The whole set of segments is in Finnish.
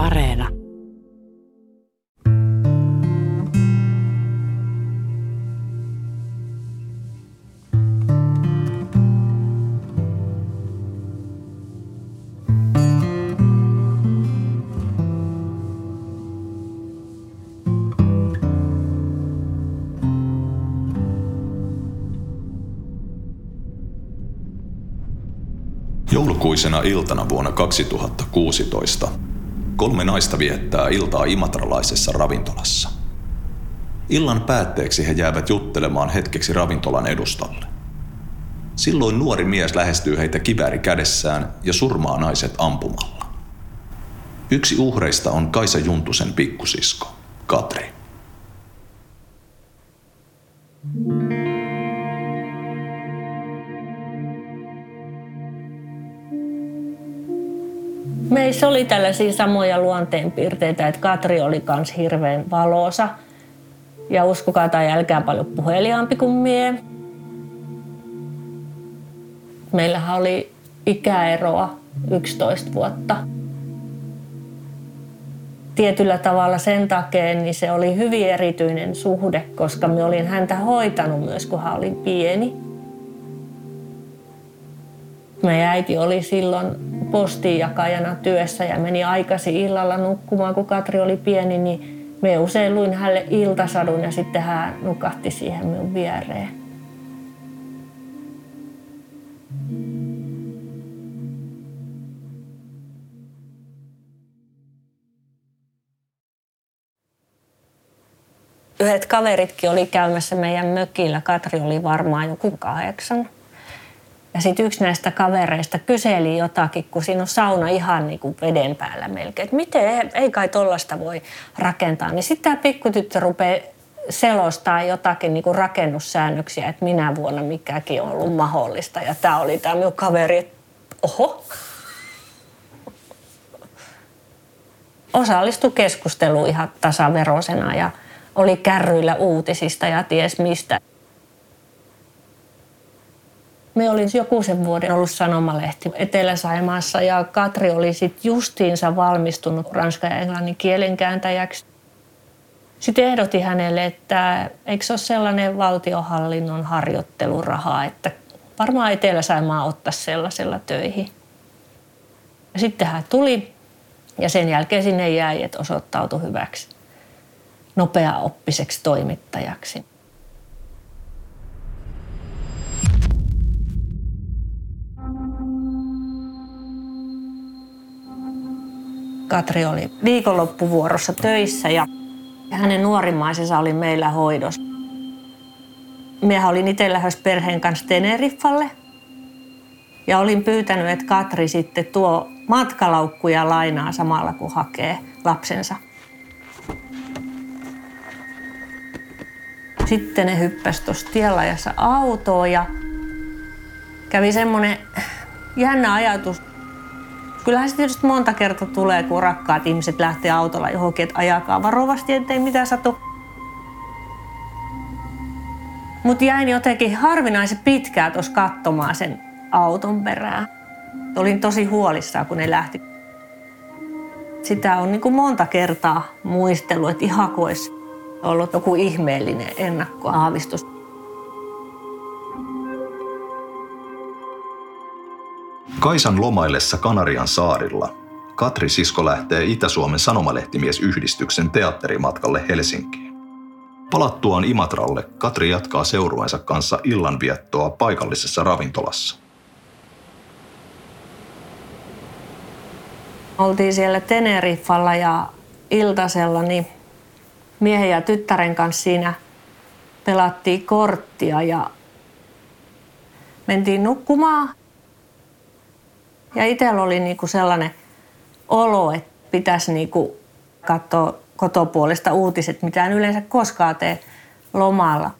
Areena. Joulukuisena iltana vuonna 2016 kolme naista viettää iltaa imatralaisessa ravintolassa. Illan päätteeksi he jäävät juttelemaan hetkeksi ravintolan edustalle. Silloin nuori mies lähestyy heitä kivääri kädessään ja surmaa naiset ampumalla. Yksi uhreista on Kaisa Juntusen pikkusisko, Katri. Meissä oli tällaisia samoja luonteenpiirteitä, että Katri oli myös hirveän valoisa ja uskokaa tai älkää paljon puheliaampi kuin mie. Meillähän oli ikäeroa 11 vuotta. Tietyllä tavalla sen takia niin se oli hyvin erityinen suhde, koska me olin häntä hoitanut myös, kun hän oli pieni. Meidän äiti oli silloin postinjakajana työssä ja meni aikaisin illalla nukkumaan, kun Katri oli pieni, niin me usein luin hänelle iltasadun ja sitten hän nukahti siihen minun viereen. Yhdet kaveritkin oli käymässä meidän mökillä. Katri oli varmaan joku kahdeksan. Ja sitten yksi näistä kavereista kyseli jotakin, kun siinä on sauna ihan niin kuin veden päällä melkein. Että miten, ei kai tollasta voi rakentaa. Niin sitten tämä pikkutyttö rupeaa selostaa jotakin niin kuin rakennussäännöksiä, että minä vuonna mikäkin on ollut mahdollista. Ja tämä oli tämä minun kaveri, oho. Osallistui keskusteluun ihan tasaverosena ja oli kärryillä uutisista ja ties mistä. Me olin joku sen vuoden ollut sanomalehti Etelä-Saimaassa ja Katri oli sitten justiinsa valmistunut ranskan ja englannin kielenkääntäjäksi. Sitten ehdotti hänelle, että eikö se ole sellainen valtiohallinnon harjoitteluraha, että varmaan Etelä-Saimaa ottaisi sellaisella töihin. Ja sitten hän tuli ja sen jälkeen sinne jäi, että osoittautui hyväksi nopeaoppiseksi toimittajaksi. Katri oli viikonloppuvuorossa töissä ja hänen nuorimaisensa oli meillä hoidossa. Miehän olin itse lähes perheen kanssa Teneriffalle ja olin pyytänyt, että Katri sitten tuo matkalaukkuja lainaa samalla kun hakee lapsensa. Sitten ne hyppäsi tuossa tienlaajassa autoon ja kävi semmoinen jännä ajatus, Kyllähän se tietysti monta kertaa tulee, kun rakkaat ihmiset lähtee autolla johonkin, että ajakaa varovasti, ettei mitään satu. Mutta jäin jotenkin harvinaisen pitkään tuossa katsomaan sen auton perään. Olin tosi huolissaan, kun ne lähti. Sitä on niin kuin monta kertaa muistellut, että ihan kuin olisi ollut joku ihmeellinen ennakkoaavistus. Kaisan lomaillessa Kanarian saarilla Katri Sisko lähtee Itä-Suomen sanomalehtimiesyhdistyksen teatterimatkalle Helsinkiin. Palattuaan Imatralle Katri jatkaa seurueensa kanssa illanviettoa paikallisessa ravintolassa. Oltiin siellä Teneriffalla ja iltasella, niin miehen ja tyttären kanssa siinä pelattiin korttia ja mentiin nukkumaan. Ja itsellä oli niinku sellainen olo, että pitäisi niinku katsoa kotopuolesta uutiset, mitä en yleensä koskaan tee lomalla.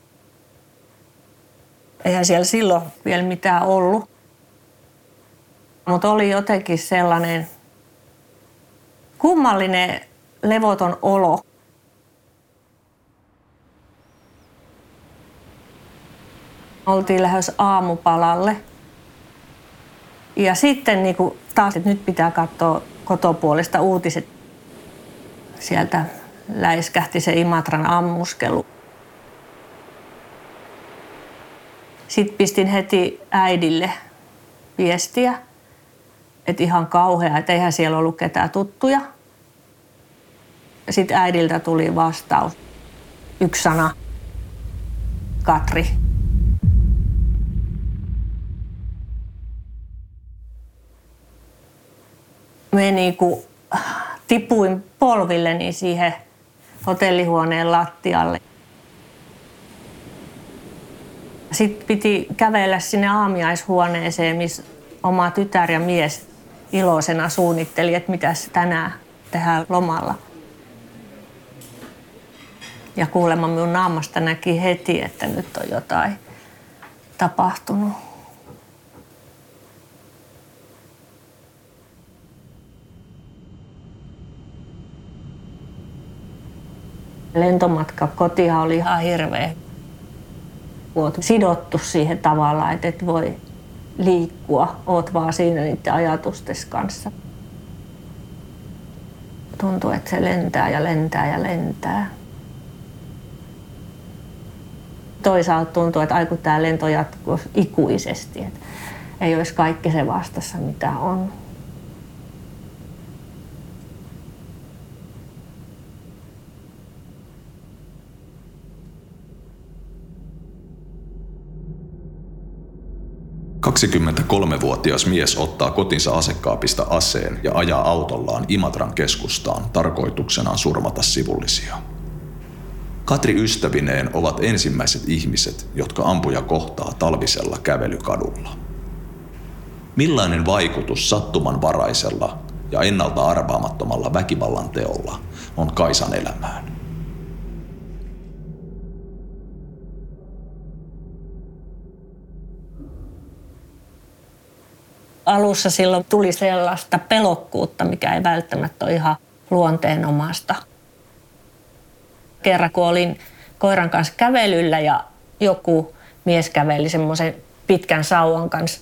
Eihän siellä silloin vielä mitään ollut. Mutta oli jotenkin sellainen kummallinen levoton olo. Oltiin lähes aamupalalle – ja sitten niin kuin taas, että nyt pitää katsoa kotopuolesta uutiset. sieltä läiskähti se Imatran ammuskelu. Sitten pistin heti äidille viestiä, että ihan kauhea, että eihän siellä ollut ketään tuttuja. Sitten äidiltä tuli vastaus. Yksi sana. Katri. Me niinku tipuin polvilleni siihen hotellihuoneen lattialle. Sitten piti kävellä sinne aamiaishuoneeseen, missä oma tytär ja mies iloisena suunnitteli, että mitä tänään tehdään lomalla. Ja kuulemma minun naamasta näki heti, että nyt on jotain tapahtunut. Lentomatka kotihan oli ihan hirveä. Oot sidottu siihen tavalla, että et voi liikkua, oot vaan siinä niiden ajatustes kanssa. Tuntuu, että se lentää ja lentää ja lentää. Toisaalta tuntuu, että aiku tämä lento jatkuu ikuisesti. Että ei olisi kaikki se vastassa, mitä on. 23-vuotias mies ottaa kotinsa asekaapista aseen ja ajaa autollaan Imatran keskustaan tarkoituksenaan surmata sivullisia. Katri ystävineen ovat ensimmäiset ihmiset, jotka ampuja kohtaa talvisella kävelykadulla. Millainen vaikutus sattumanvaraisella ja ennalta arvaamattomalla väkivallan teolla on Kaisan elämään? Alussa silloin tuli sellaista pelokkuutta, mikä ei välttämättä ole ihan luonteenomasta. Kerran kun olin koiran kanssa kävelyllä ja joku mies käveli semmoisen pitkän sauvan kanssa.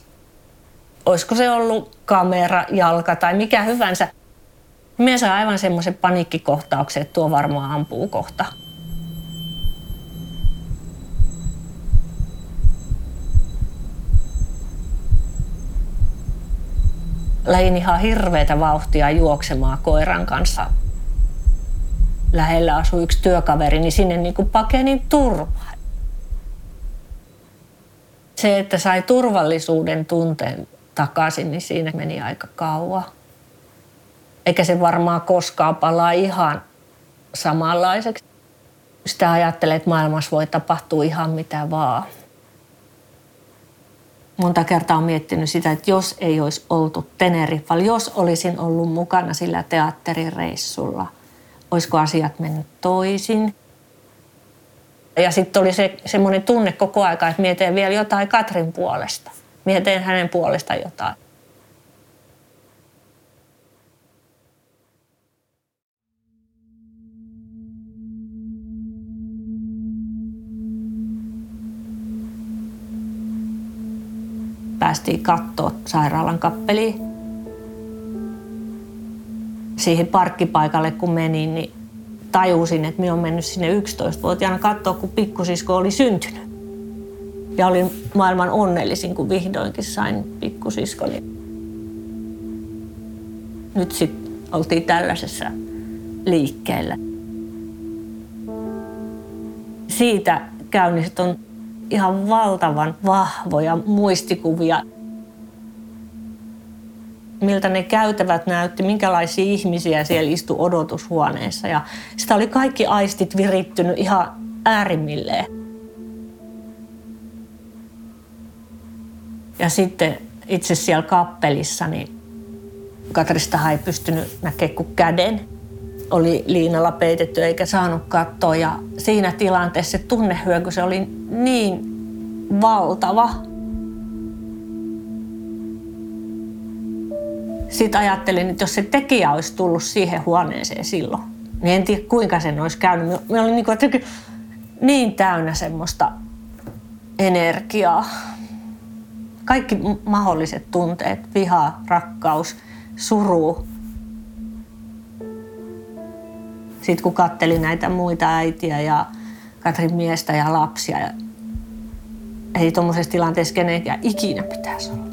Olisiko se ollut kamera, jalka tai mikä hyvänsä. Mies saa aivan semmoisen paniikkikohtauksen, että tuo varmaan ampuu kohta. Lähdin ihan hirveätä vauhtia juoksemaan koiran kanssa. Lähellä asui yksi työkaveri, niin sinne niin kuin pakenin turvaa. Se, että sai turvallisuuden tunteen takaisin, niin siinä meni aika kauan. Eikä se varmaan koskaan palaa ihan samanlaiseksi. Sitä ajattelee, että maailmassa voi tapahtua ihan mitä vaan monta kertaa miettinyt sitä, että jos ei olisi oltu Teneriffalla, jos olisin ollut mukana sillä teatterireissulla, olisiko asiat mennyt toisin. Ja sitten oli se semmoinen tunne koko aika, että mietin vielä jotain Katrin puolesta. Mietin hänen puolesta jotain. Päästiin katsoa sairaalan kappeliin. Siihen parkkipaikalle kun menin, niin tajusin, että minä olen mennyt sinne 11-vuotiaana katsoa, kun pikkusisko oli syntynyt. Ja olin maailman onnellisin, kun vihdoinkin sain pikkusiskoni. Nyt sitten oltiin tällaisessa liikkeellä. Siitä käynnistä on ihan valtavan vahvoja muistikuvia. Miltä ne käytävät näytti, minkälaisia ihmisiä siellä istui odotushuoneessa. Ja sitä oli kaikki aistit virittynyt ihan äärimmilleen. Ja sitten itse siellä kappelissa, niin Katristahan ei pystynyt näkemään kuin käden oli liinalla peitetty eikä saanut katsoa. Ja siinä tilanteessa se tunnehyöky se oli niin valtava. Sitten ajattelin, että jos se tekijä olisi tullut siihen huoneeseen silloin, niin en tiedä kuinka sen olisi käynyt. Me oli niin, kuin, niin täynnä semmoista energiaa. Kaikki mahdolliset tunteet, viha, rakkaus, suru, Sitten kun katteli näitä muita äitiä ja Katrin miestä ja lapsia, ei tuommoisessa tilanteessa kenenkään ikinä pitäisi olla.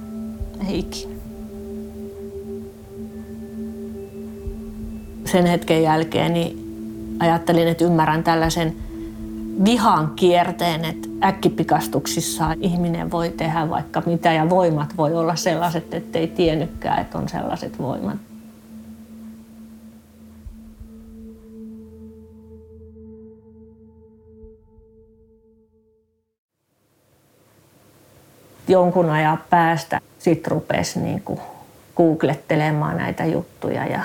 Ei ikinä. Sen hetken jälkeen niin ajattelin, että ymmärrän tällaisen vihan kierteen, että äkkipikastuksissa ihminen voi tehdä vaikka mitä ja voimat voi olla sellaiset, että ei tiennytkään, että on sellaiset voimat. Jonkun ajan päästä sitten rupesi niin kuin googlettelemaan näitä juttuja ja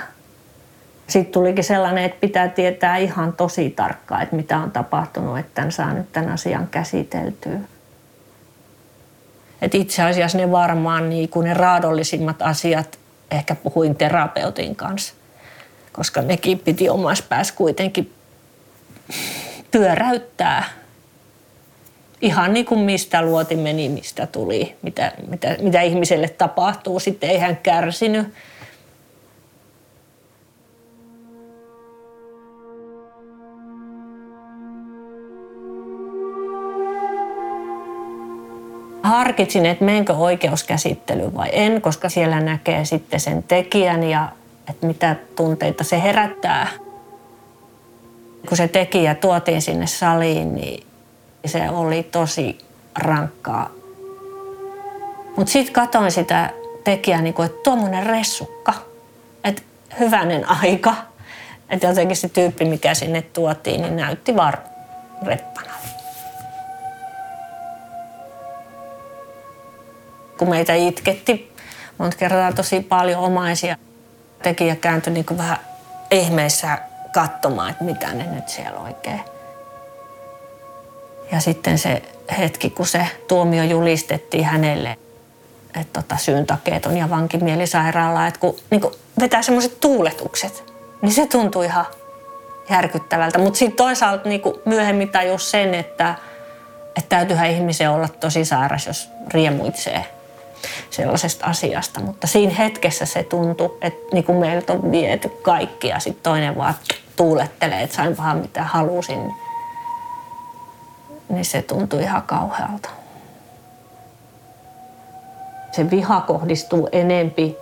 sitten tulikin sellainen, että pitää tietää ihan tosi tarkkaan, että mitä on tapahtunut, että tämän saa nyt tämän asian käsiteltyä. Et itse asiassa ne varmaan niin kuin ne raadollisimmat asiat ehkä puhuin terapeutin kanssa, koska nekin piti omassa päässä kuitenkin pyöräyttää ihan niin kuin mistä luoti meni, mistä tuli, mitä, mitä, mitä ihmiselle tapahtuu. Sitten ei hän kärsinyt harkitsin, että menkö oikeuskäsittelyyn vai en, koska siellä näkee sitten sen tekijän ja että mitä tunteita se herättää. Kun se tekijä tuotiin sinne saliin, niin se oli tosi rankkaa. Mutta sitten katsoin sitä tekijää, niin kuin, että tuommoinen ressukka, että hyvänen aika. Että jotenkin se tyyppi, mikä sinne tuotiin, niin näytti vaan reppana. kun meitä itketti monta kertaa tosi paljon omaisia. Tekijä kääntyi niin vähän ihmeissä katsomaan, että mitä ne nyt siellä oikein. Ja sitten se hetki, kun se tuomio julistettiin hänelle, että tota, syyntakeet on ja vankimielisairaala, että kun niin kun vetää semmoiset tuuletukset, niin se tuntui ihan järkyttävältä. Mutta sitten toisaalta niin myöhemmin tajus sen, että, että täytyyhän ihmisen olla tosi sairas, jos riemuitsee sellaisesta asiasta. Mutta siinä hetkessä se tuntui, että niin kuin meiltä on viety kaikki ja sitten toinen vaan tuulettelee, että sain vähän mitä halusin. Niin se tuntui ihan kauhealta. Se viha kohdistuu enempi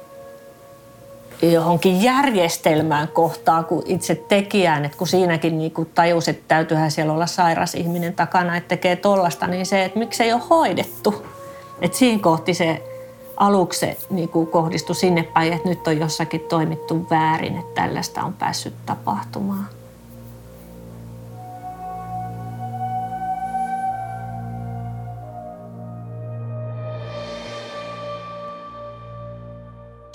johonkin järjestelmään kohtaan kuin itse tekijään. että kun siinäkin niin kun tajus, että täytyyhän siellä olla sairas ihminen takana, että tekee tollasta, niin se, että miksi ei ole hoidettu. että siinä kohti se aluksi se niin kuin kohdistui sinne päin, että nyt on jossakin toimittu väärin, että tällaista on päässyt tapahtumaan.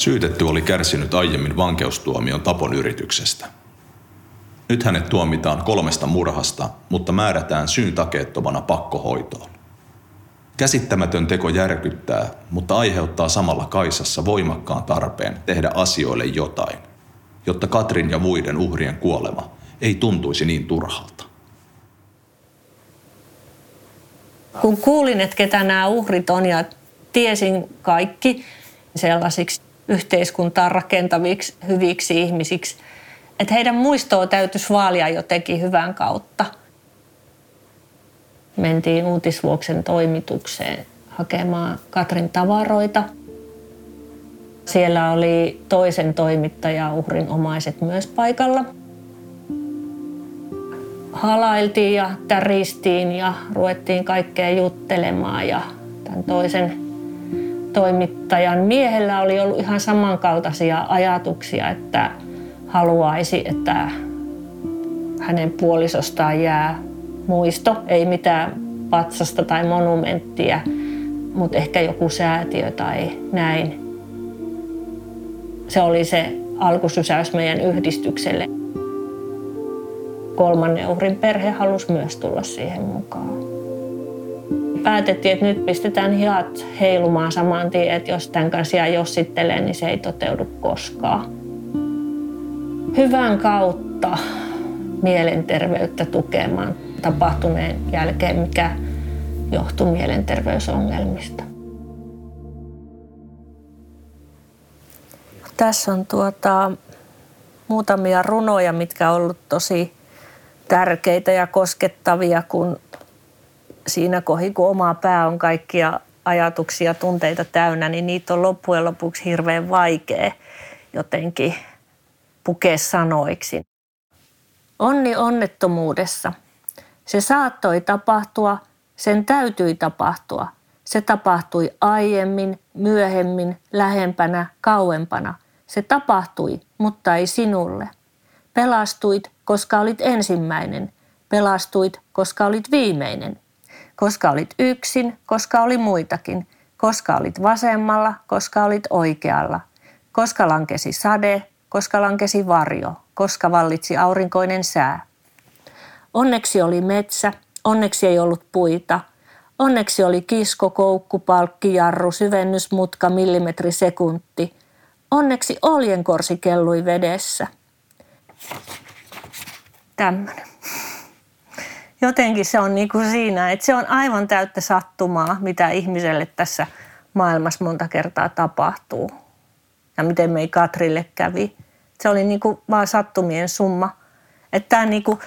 Syytetty oli kärsinyt aiemmin vankeustuomion tapon yrityksestä. Nyt hänet tuomitaan kolmesta murhasta, mutta määrätään syyn takeettomana pakkohoitoon. Käsittämätön teko järkyttää, mutta aiheuttaa samalla Kaisassa voimakkaan tarpeen tehdä asioille jotain, jotta Katrin ja muiden uhrien kuolema ei tuntuisi niin turhalta. Kun kuulin, että ketä nämä uhrit on ja tiesin kaikki sellaisiksi yhteiskuntaa rakentaviksi, hyviksi ihmisiksi, että heidän muistoa täytyisi vaalia jotenkin hyvän kautta – mentiin Uutisvuoksen toimitukseen hakemaan Katrin tavaroita. Siellä oli toisen toimittaja uhrin omaiset myös paikalla. Halailtiin ja täristiin ja ruvettiin kaikkea juttelemaan ja tämän toisen toimittajan miehellä oli ollut ihan samankaltaisia ajatuksia, että haluaisi, että hänen puolisostaan jää muisto, ei mitään patsasta tai monumenttia, mutta ehkä joku säätiö tai näin. Se oli se alkusysäys meidän yhdistykselle. Kolmannen uhrin perhe halusi myös tulla siihen mukaan. Päätettiin, että nyt pistetään hiat heilumaan saman tien, että jos tämän kanssa jää jossittelee, niin se ei toteudu koskaan. Hyvän kautta mielenterveyttä tukemaan tapahtuneen jälkeen, mikä johtui mielenterveysongelmista. Tässä on tuota muutamia runoja, mitkä on ollut tosi tärkeitä ja koskettavia, kun siinä kohi, kun oma pää on kaikkia ajatuksia, tunteita täynnä, niin niitä on loppujen lopuksi hirveän vaikea jotenkin pukea sanoiksi. Onni onnettomuudessa. Se saattoi tapahtua, sen täytyi tapahtua. Se tapahtui aiemmin, myöhemmin, lähempänä, kauempana. Se tapahtui, mutta ei sinulle. Pelastuit, koska olit ensimmäinen. Pelastuit, koska olit viimeinen. Koska olit yksin, koska oli muitakin. Koska olit vasemmalla, koska olit oikealla. Koska lankesi sade, koska lankesi varjo, koska vallitsi aurinkoinen sää. Onneksi oli metsä, onneksi ei ollut puita. Onneksi oli kisko, koukku, palkki, jarru, syvennysmutka, millimetri sekunti. Onneksi oljenkorsi kellui vedessä. Tämmöinen. Jotenkin se on niin kuin siinä, että se on aivan täyttä sattumaa, mitä ihmiselle tässä maailmassa monta kertaa tapahtuu. Ja miten mei Katrille kävi. Se oli niin kuin vaan sattumien summa. Että tämä niin kuin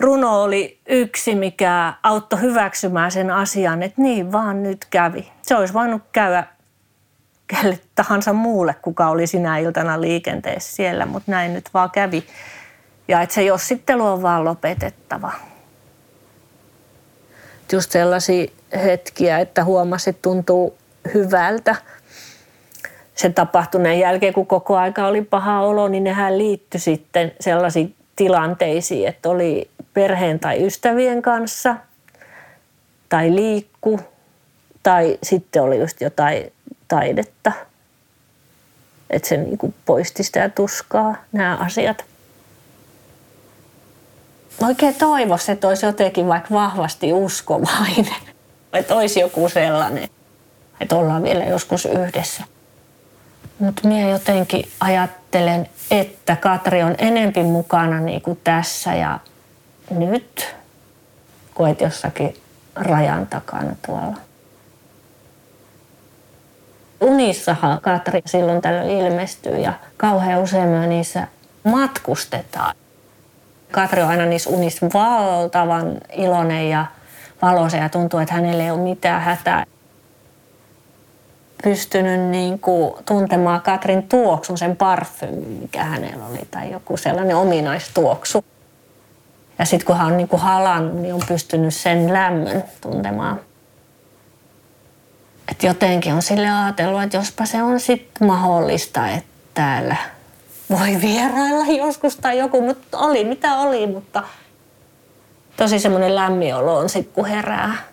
runo oli yksi, mikä auttoi hyväksymään sen asian, että niin vaan nyt kävi. Se olisi voinut käydä kelle tahansa muulle, kuka oli sinä iltana liikenteessä siellä, mutta näin nyt vaan kävi. Ja että se jossittelu on vaan lopetettava. Just sellaisia hetkiä, että huomasi, että tuntuu hyvältä – sen tapahtuneen jälkeen, kun koko aika oli paha olo, niin nehän liittyi sitten sellaisiin tilanteisiin, että oli perheen tai ystävien kanssa tai liikku tai sitten oli just jotain taidetta. Että se niinku poisti sitä tuskaa, nämä asiat. Oikein toivoisin, että olisi jotenkin vaikka vahvasti uskovainen. Että olisi joku sellainen, että ollaan vielä joskus yhdessä. Mutta minä jotenkin ajattelen, että Katri on enempi mukana niin kuin tässä ja nyt, kuin jossakin rajan takana tuolla. Unissahan Katri silloin tällöin ilmestyy ja kauhean usein niissä matkustetaan. Katri on aina niissä unissa valtavan iloinen ja valoisa ja tuntuu, että hänelle ei ole mitään hätää pystynyt niin kuin tuntemaan Katrin tuoksun, sen parfymin, mikä hänellä oli, tai joku sellainen ominaistuoksu. Ja sitten kun hän on niin kuin halannut, niin on pystynyt sen lämmön tuntemaan. Et jotenkin on sille ajatellut, että jospa se on sitten mahdollista, että täällä voi vierailla joskus tai joku, mutta oli mitä oli, mutta tosi semmoinen lämmin olo on sitten kun herää.